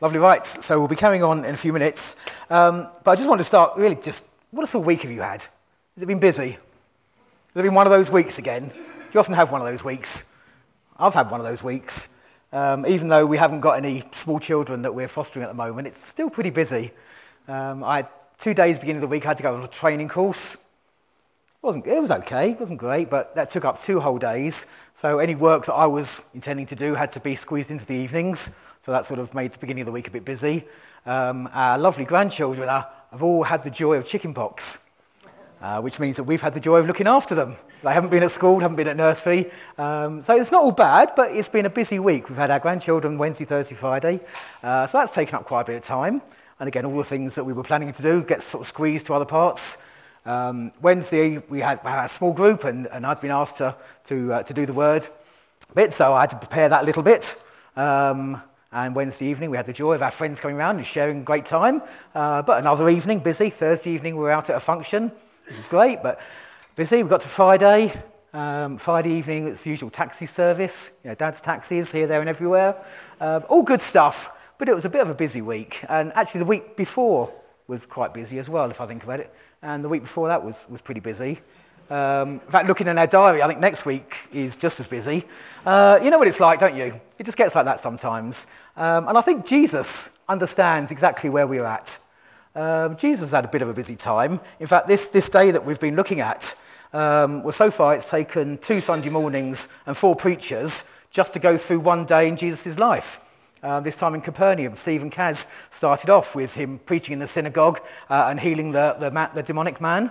Lovely, right. So we'll be carrying on in a few minutes. Um, but I just wanted to start really just what a sort of week have you had? Has it been busy? Has it been one of those weeks again? Do you often have one of those weeks? I've had one of those weeks. Um, even though we haven't got any small children that we're fostering at the moment, it's still pretty busy. Um, I had two days beginning of the week, I had to go on a training course. It, wasn't, it was okay, it wasn't great, but that took up two whole days. So any work that I was intending to do had to be squeezed into the evenings. So that sort of made the beginning of the week a bit busy. Um, our lovely grandchildren are, have all had the joy of chickenpox, uh, which means that we've had the joy of looking after them. They haven't been at school, haven't been at nursery. Um, so it's not all bad, but it's been a busy week. We've had our grandchildren Wednesday, Thursday, Friday. Uh, so that's taken up quite a bit of time. And again, all the things that we were planning to do get sort of squeezed to other parts. Um, Wednesday, we had, a small group, and, and I'd been asked to, to, uh, to do the word bit, so I had to prepare that little bit. Um, and Wednesday evening, we had the joy of our friends coming around and sharing a great time. Uh, but another evening, busy. Thursday evening, we were out at a function, which is great, but busy. We got to Friday. Um, Friday evening, it's the usual taxi service. You know, dad's taxis here, there, and everywhere. Uh, all good stuff, but it was a bit of a busy week. And actually, the week before was quite busy as well, if I think about it. And the week before that was, was pretty busy. Um, in fact, looking in our diary, I think next week is just as busy. Uh, you know what it's like, don't you? It just gets like that sometimes. Um, and I think Jesus understands exactly where we're at. Um, Jesus had a bit of a busy time. In fact, this, this day that we've been looking at, um, well, so far it's taken two Sunday mornings and four preachers just to go through one day in Jesus' life. Uh, this time in Capernaum, Stephen Kaz started off with him preaching in the synagogue uh, and healing the, the, the demonic man.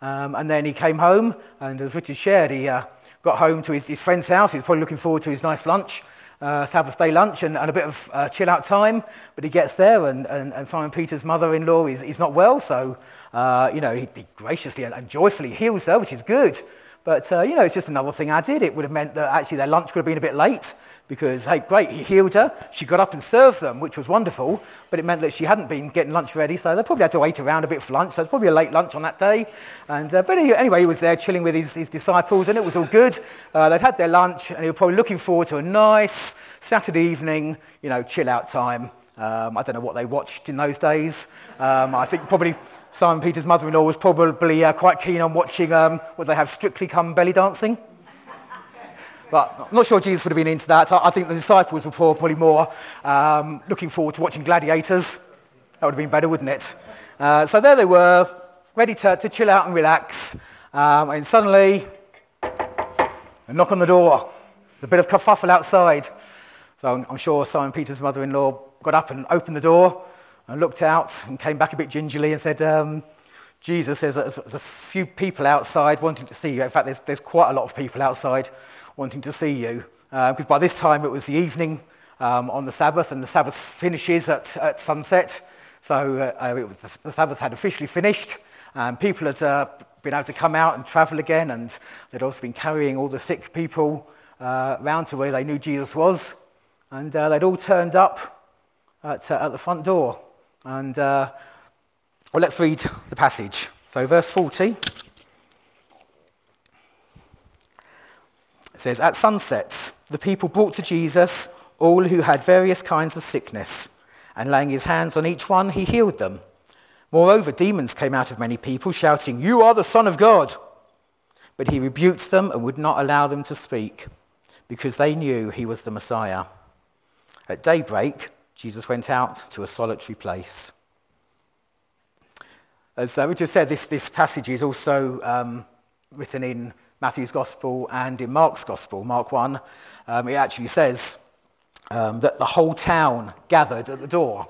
Um, and then he came home, and as Richard shared, he uh, got home to his, his, friend's house. He was probably looking forward to his nice lunch, uh, Sabbath day lunch, and, and a bit of uh, chill out time. But he gets there, and, and, and Simon Peter's mother in law is, is not well, so uh, you know, he, he graciously and, and joyfully heals her, which is good. But, uh, you know, it's just another thing added. It would have meant that actually their lunch could have been a bit late because, hey, great, he healed her. She got up and served them, which was wonderful. But it meant that she hadn't been getting lunch ready, so they probably had to wait around a bit for lunch. So it's probably a late lunch on that day. And, uh, but anyway, he was there chilling with his, his disciples, and it was all good. Uh, they'd had their lunch, and he was probably looking forward to a nice Saturday evening, you know, chill out time. Um, I don't know what they watched in those days. Um, I think probably Simon Peter's mother in law was probably uh, quite keen on watching um, what they have Strictly Come Belly Dancing. But I'm not sure Jesus would have been into that. I think the disciples were probably more um, looking forward to watching gladiators. That would have been better, wouldn't it? Uh, so there they were, ready to, to chill out and relax. Um, and suddenly, a knock on the door, a bit of kerfuffle outside. So I'm, sure Simon Peter's mother in law got up and opened the door and looked out and came back a bit gingerly and said, um, Jesus, there's a, there's a, few people outside wanting to see you. In fact, there's, there's quite a lot of people outside wanting to see you. Because uh, by this time it was the evening um, on the Sabbath, and the Sabbath finishes at, at sunset. So uh, was, the, Sabbath had officially finished. and people had uh, been able to come out and travel again, and they'd also been carrying all the sick people uh, round to where they knew Jesus was. And uh, they'd all turned up at, uh, at the front door. And uh, well, let's read the passage. So, verse 40 it says, At sunset, the people brought to Jesus all who had various kinds of sickness, and laying his hands on each one, he healed them. Moreover, demons came out of many people, shouting, You are the Son of God. But he rebuked them and would not allow them to speak, because they knew he was the Messiah. At daybreak, Jesus went out to a solitary place. As uh, Richard said, this, this passage is also um, written in Matthew's Gospel and in Mark's Gospel, Mark 1. Um, it actually says um, that the whole town gathered at the door.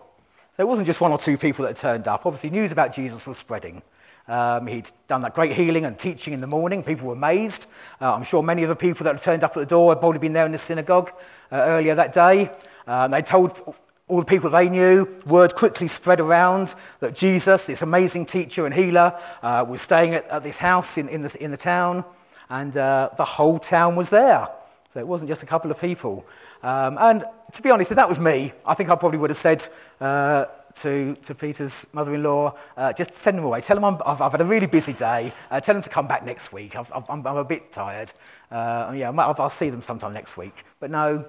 So it wasn't just one or two people that turned up. Obviously, news about Jesus was spreading. Um, he'd done that great healing and teaching in the morning. People were amazed. Uh, I'm sure many of the people that had turned up at the door had probably been there in the synagogue uh, earlier that day. Um, they told all the people they knew, word quickly spread around that Jesus, this amazing teacher and healer, uh, was staying at, at, this house in, in, the, in the town, and uh, the whole town was there. So it wasn't just a couple of people. Um, and to be honest, if that was me, I think I probably would have said uh, to, to Peter's mother in law, uh, just send them away. Tell them i have had a really busy day. Uh, tell them to come back next week. i am a bit tired. Uh, yeah, I'll, I'll see them sometime next week. But no,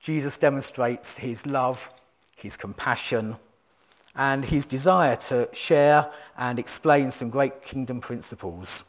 Jesus demonstrates his love his compassion, and his desire to share and explain some great kingdom principles.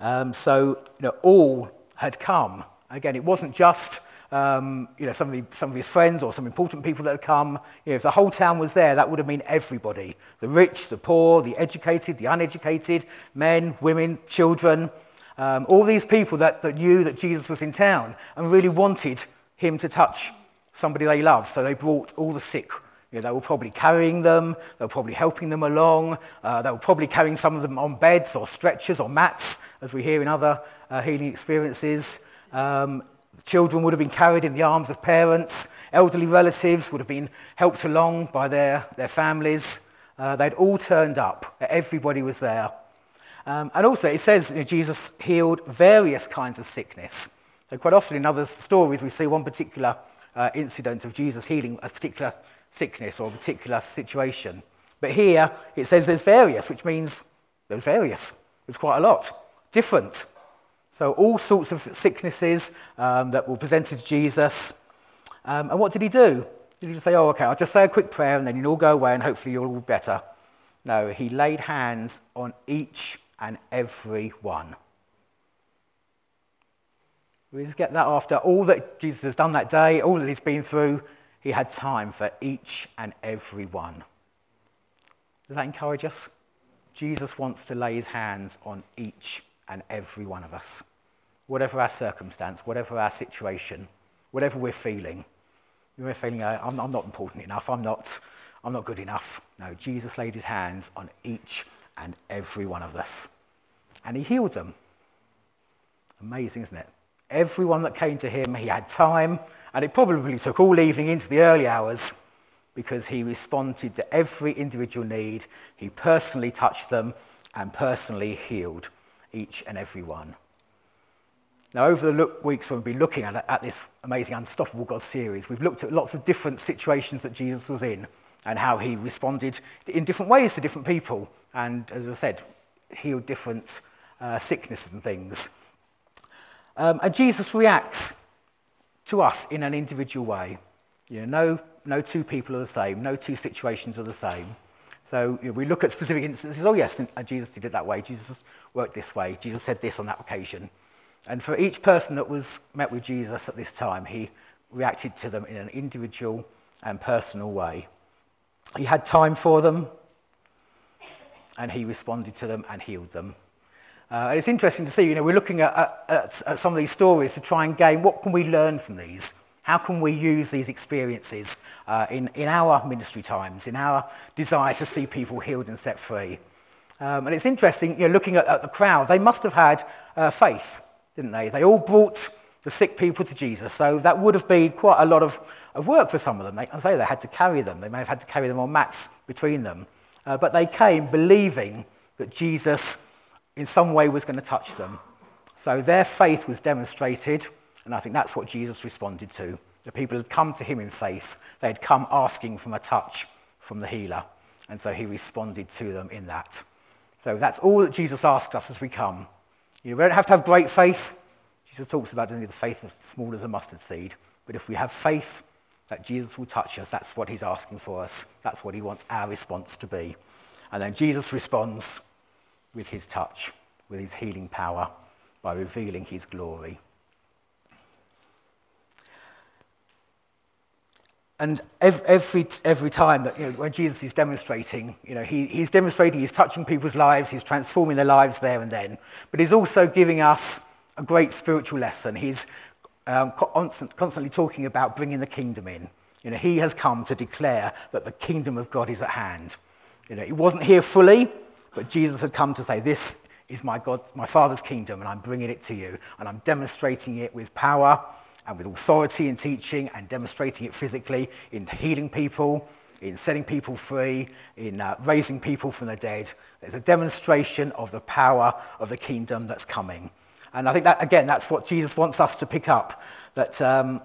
Um, so, you know, all had come. Again, it wasn't just um, you know, some, of the, some of his friends or some important people that had come. You know, if the whole town was there, that would have been everybody the rich, the poor, the educated, the uneducated, men, women, children. Um, all these people that, that knew that Jesus was in town and really wanted him to touch somebody they loved. So they brought all the sick. You know, they were probably carrying them, they were probably helping them along, uh, they were probably carrying some of them on beds or stretchers or mats, as we hear in other uh, healing experiences. Um, children would have been carried in the arms of parents, elderly relatives would have been helped along by their, their families. Uh, they'd all turned up, everybody was there. Um, and also, it says you know, Jesus healed various kinds of sickness. So, quite often in other stories, we see one particular uh, incident of Jesus healing a particular sickness or a particular situation. But here, it says there's various, which means there's various. There's quite a lot. Different. So, all sorts of sicknesses um, that were presented to Jesus. Um, and what did he do? Did he just say, oh, okay, I'll just say a quick prayer and then you'll all go away and hopefully you'll all be better? No, he laid hands on each and every one. We just get that after all that Jesus has done that day, all that he's been through, he had time for each and every one. Does that encourage us? Jesus wants to lay his hands on each and every one of us. Whatever our circumstance, whatever our situation, whatever we're feeling. We're feeling, uh, I'm, I'm not important enough, I'm not, I'm not good enough. No, Jesus laid his hands on each and every one of us. And he healed them. Amazing, isn't it? Everyone that came to him, he had time, and it probably took all evening into the early hours because he responded to every individual need. He personally touched them and personally healed each and every one. Now, over the look, weeks when we've been looking at, at this amazing Unstoppable God series, we've looked at lots of different situations that Jesus was in and how he responded in different ways to different people. And as I said, healed different uh, sicknesses and things. Um, and Jesus reacts to us in an individual way. You know, no, no two people are the same, no two situations are the same. So you know, we look at specific instances. Oh, yes, Jesus did it that way. Jesus worked this way. Jesus said this on that occasion. And for each person that was met with Jesus at this time, he reacted to them in an individual and personal way. He had time for them, and he responded to them and healed them. Uh, and it's interesting to see, you know, we're looking at, at, at some of these stories to try and gain what can we learn from these? How can we use these experiences uh, in, in our ministry times, in our desire to see people healed and set free? Um, and it's interesting, you know, looking at, at the crowd, they must have had uh, faith, didn't they? They all brought the sick people to Jesus, so that would have been quite a lot of, of work for some of them. They, I say they had to carry them. They may have had to carry them on mats between them. Uh, but they came believing that Jesus, in some way, was going to touch them. So their faith was demonstrated, and I think that's what Jesus responded to. The people had come to him in faith, they had come asking for a touch from the healer, and so he responded to them in that. So that's all that Jesus asks us as we come. You don't have to have great faith. Jesus talks about only the faith as small as a mustard seed. But if we have faith that Jesus will touch us, that's what he's asking for us. That's what he wants our response to be. And then Jesus responds with his touch, with his healing power, by revealing his glory. And every, every time that you know, when Jesus is demonstrating, you know, he, he's demonstrating, he's touching people's lives, he's transforming their lives there and then. But he's also giving us a great spiritual lesson. He's um, constant, constantly talking about bringing the kingdom in. You know, he has come to declare that the kingdom of God is at hand. You know, he wasn't here fully, but Jesus had come to say, This is my God, my Father's kingdom, and I'm bringing it to you. And I'm demonstrating it with power and with authority in teaching and demonstrating it physically in healing people, in setting people free, in uh, raising people from the dead. There's a demonstration of the power of the kingdom that's coming. And I think that, again, that's what Jesus wants us to pick up that um,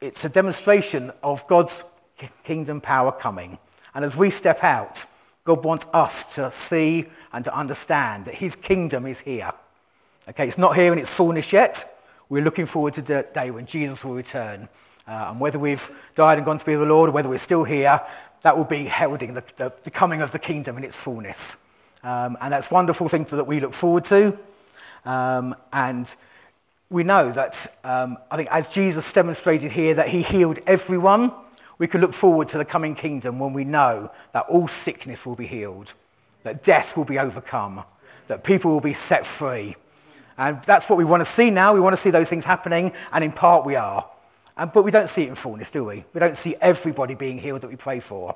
it's a demonstration of God's kingdom power coming. And as we step out, God wants us to see and to understand that his kingdom is here. Okay, it's not here in its fullness yet. We're looking forward to the day when Jesus will return. Uh, and whether we've died and gone to be with the Lord or whether we're still here, that will be heralding the, the, the coming of the kingdom in its fullness. Um, and that's a wonderful thing that we look forward to. Um, and we know that, um, I think, as Jesus demonstrated here, that he healed everyone, we can look forward to the coming kingdom when we know that all sickness will be healed, that death will be overcome, that people will be set free. And that's what we want to see now. We want to see those things happening, and in part we are. And, but we don't see it in fullness, do we? We don't see everybody being healed that we pray for.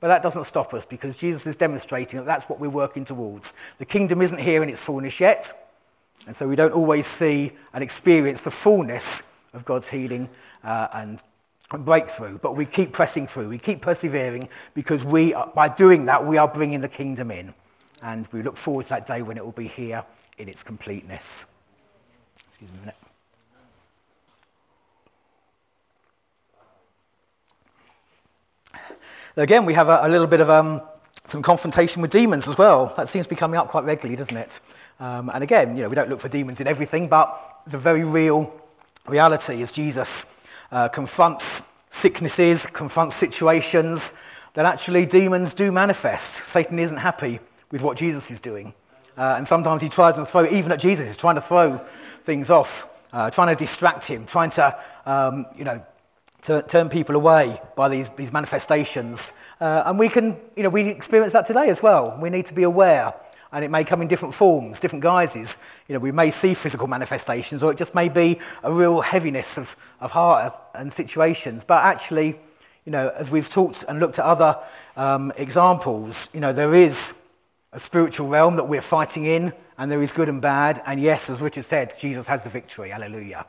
But that doesn't stop us because Jesus is demonstrating that that's what we're working towards. The kingdom isn't here in its fullness yet, and so we don't always see and experience the fullness of God's healing uh, and, and breakthrough. But we keep pressing through, we keep persevering because we, are, by doing that, we are bringing the kingdom in. And we look forward to that day when it will be here in its completeness. Excuse me a minute. Again, we have a, a little bit of um, some confrontation with demons as well. That seems to be coming up quite regularly, doesn't it? Um, and again, you know, we don't look for demons in everything, but it's a very real reality as Jesus uh, confronts sicknesses, confronts situations, that actually demons do manifest. Satan isn't happy with what Jesus is doing. Uh, and sometimes he tries to throw, even at Jesus, he's trying to throw things off, uh, trying to distract him, trying to, um, you know, turn people away by these, these manifestations. Uh, and we can, you know, we experience that today as well. We need to be aware. And it may come in different forms, different guises. You know, we may see physical manifestations, or it just may be a real heaviness of, of heart and situations. But actually, you know, as we've talked and looked at other um, examples, you know, there is a spiritual realm that we're fighting in, and there is good and bad. And yes, as Richard said, Jesus has the victory. Hallelujah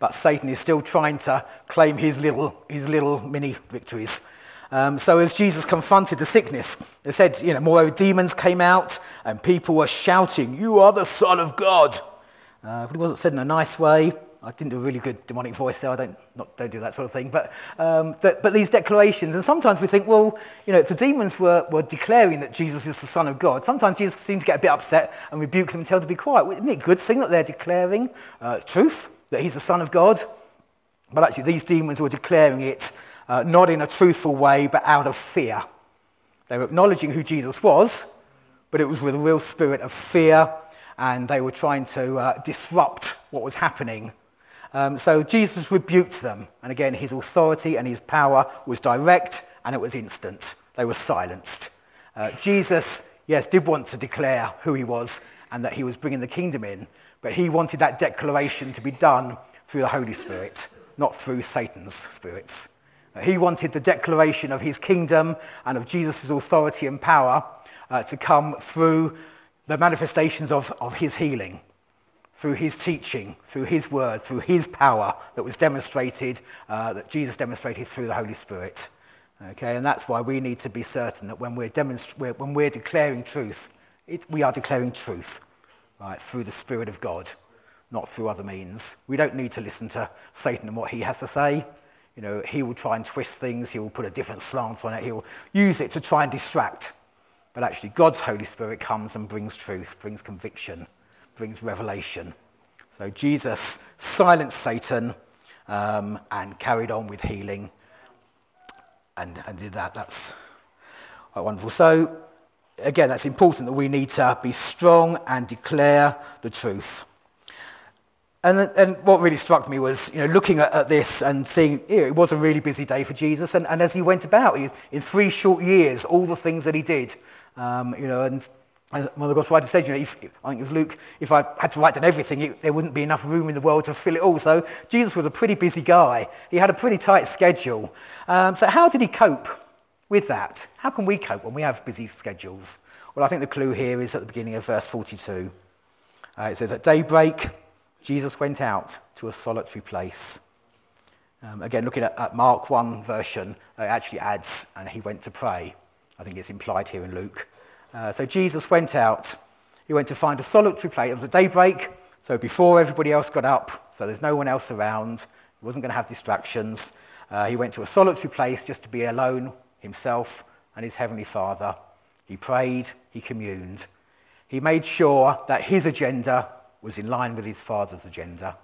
but Satan is still trying to claim his little, his little mini victories. Um, so as Jesus confronted the sickness, they said, you know, moreover, demons came out and people were shouting, You are the Son of God. Uh, but it wasn't said in a nice way. I didn't do a really good demonic voice there. I don't, not, don't do that sort of thing. But, um, but, but these declarations, and sometimes we think, well, you know, the demons were, were declaring that Jesus is the Son of God, sometimes Jesus seems to get a bit upset and rebuke them and tell them to be quiet. Isn't it a good thing that they're declaring uh, truth? that he's the Son of God. But actually, these demons were declaring it uh, not in a truthful way, but out of fear. They were acknowledging who Jesus was, but it was with a real spirit of fear, and they were trying to uh, disrupt what was happening. Um, so Jesus rebuked them, and again, his authority and his power was direct and it was instant. They were silenced. Uh, Jesus, yes, did want to declare who he was and that he was bringing the kingdom in, but he wanted that declaration to be done through the Holy Spirit, not through Satan's spirits. He wanted the declaration of his kingdom and of Jesus' authority and power uh, to come through the manifestations of, of his healing, through his teaching, through his word, through his power that was demonstrated, uh, that Jesus demonstrated through the Holy Spirit. Okay, and that's why we need to be certain that when we're, demonst- when we're declaring truth, it, we are declaring truth right, through the Spirit of God, not through other means. We don't need to listen to Satan and what he has to say. You know, he will try and twist things, he will put a different slant on it, he'll use it to try and distract. But actually, God's Holy Spirit comes and brings truth, brings conviction, brings revelation. So Jesus silenced Satan um, and carried on with healing and, and did that. That's wonderful. So again, that's important that we need to be strong and declare the truth. And, and what really struck me was, you know, looking at, at this and seeing, it was a really busy day for Jesus. And, and as he went about, he, in three short years, all the things that he did, um, you know, and one of the Gospel writers said, you know, if, I think it was Luke, if I had to write down everything, it, there wouldn't be enough room in the world to fill it all. So Jesus was a pretty busy guy. He had a pretty tight schedule. Um, so how did he cope with that, how can we cope when we have busy schedules? Well, I think the clue here is at the beginning of verse 42. Uh, it says, At daybreak, Jesus went out to a solitary place. Um, again, looking at, at, Mark 1 version, it actually adds, and he went to pray. I think it's implied here in Luke. Uh, so Jesus went out. He went to find a solitary place. It was a daybreak, so before everybody else got up, so there's no one else around. He wasn't going to have distractions. Uh, he went to a solitary place just to be alone himself and his heavenly Father. He prayed, he communed. He made sure that his agenda was in line with his Father's agenda.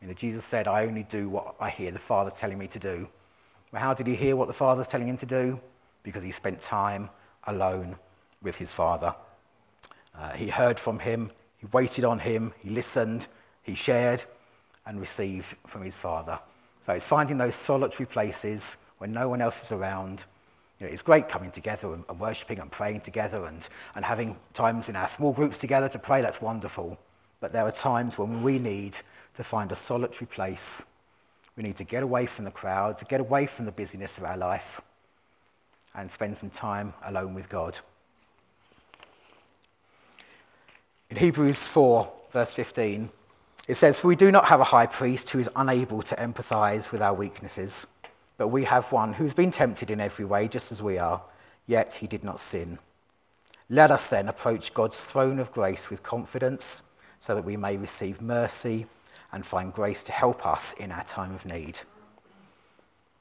You know, Jesus said, I only do what I hear the Father telling me to do. Well, how did he hear what the Father's telling him to do? Because he spent time alone with his Father. Uh, he heard from him, he waited on him, he listened, he shared, and received from his Father. So it's finding those solitary places when no one else is around. You know, it's great coming together and, and worshipping and praying together and, and having times in our small groups together to pray. That's wonderful. But there are times when we need to find a solitary place. We need to get away from the crowd, to get away from the busyness of our life, and spend some time alone with God. In Hebrews 4, verse 15, it says, For we do not have a high priest who is unable to empathize with our weaknesses, but we have one who's been tempted in every way, just as we are, yet he did not sin. Let us then approach God's throne of grace with confidence, so that we may receive mercy and find grace to help us in our time of need.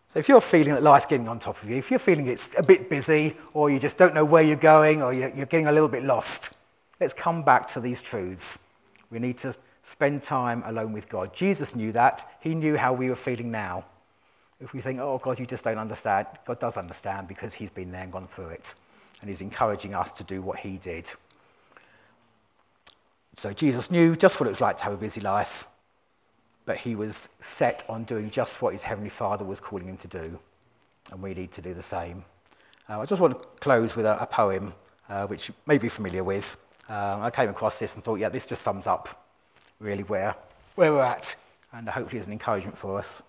So, if you're feeling that life's getting on top of you, if you're feeling it's a bit busy, or you just don't know where you're going, or you're getting a little bit lost, let's come back to these truths. We need to spend time alone with God. Jesus knew that. He knew how we were feeling now. If we think, oh, God, you just don't understand, God does understand because He's been there and gone through it. And He's encouraging us to do what He did. So Jesus knew just what it was like to have a busy life, but He was set on doing just what His Heavenly Father was calling Him to do. And we need to do the same. Uh, I just want to close with a, a poem uh, which you may be familiar with. Um, I came across this and thought, yeah, this just sums up really where, where we're at, and hopefully is an encouragement for us.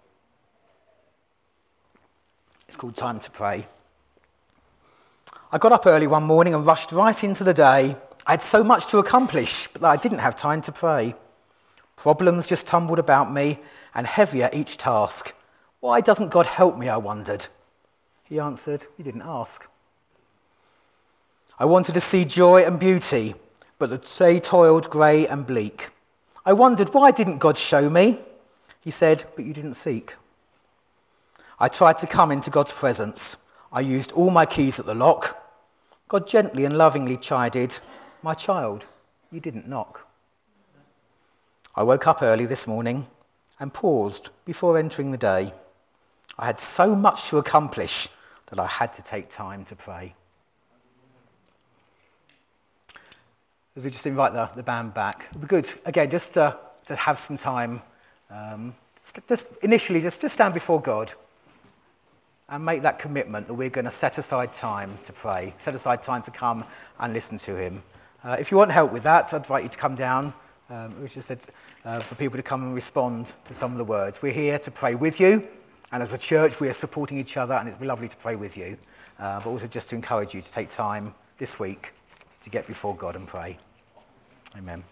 It's called Time to Pray. I got up early one morning and rushed right into the day. I had so much to accomplish, but I didn't have time to pray. Problems just tumbled about me, and heavier each task. Why doesn't God help me? I wondered. He answered, He didn't ask. I wanted to see joy and beauty, but the day toiled grey and bleak. I wondered, why didn't God show me? He said, But you didn't seek. I tried to come into God's presence. I used all my keys at the lock. God gently and lovingly chided, My child, you didn't knock. I woke up early this morning and paused before entering the day. I had so much to accomplish that I had to take time to pray. As we just invite the, the band back. It would be good, again, just to, to have some time, um, just, just initially, just to stand before God and make that commitment that we're going to set aside time to pray, set aside time to come and listen to Him. Uh, if you want help with that, I'd invite you to come down. Um, we just said uh, for people to come and respond to some of the words. We're here to pray with you, and as a church, we are supporting each other, and it's lovely to pray with you. Uh, but also just to encourage you to take time this week to get before God and pray. Amen.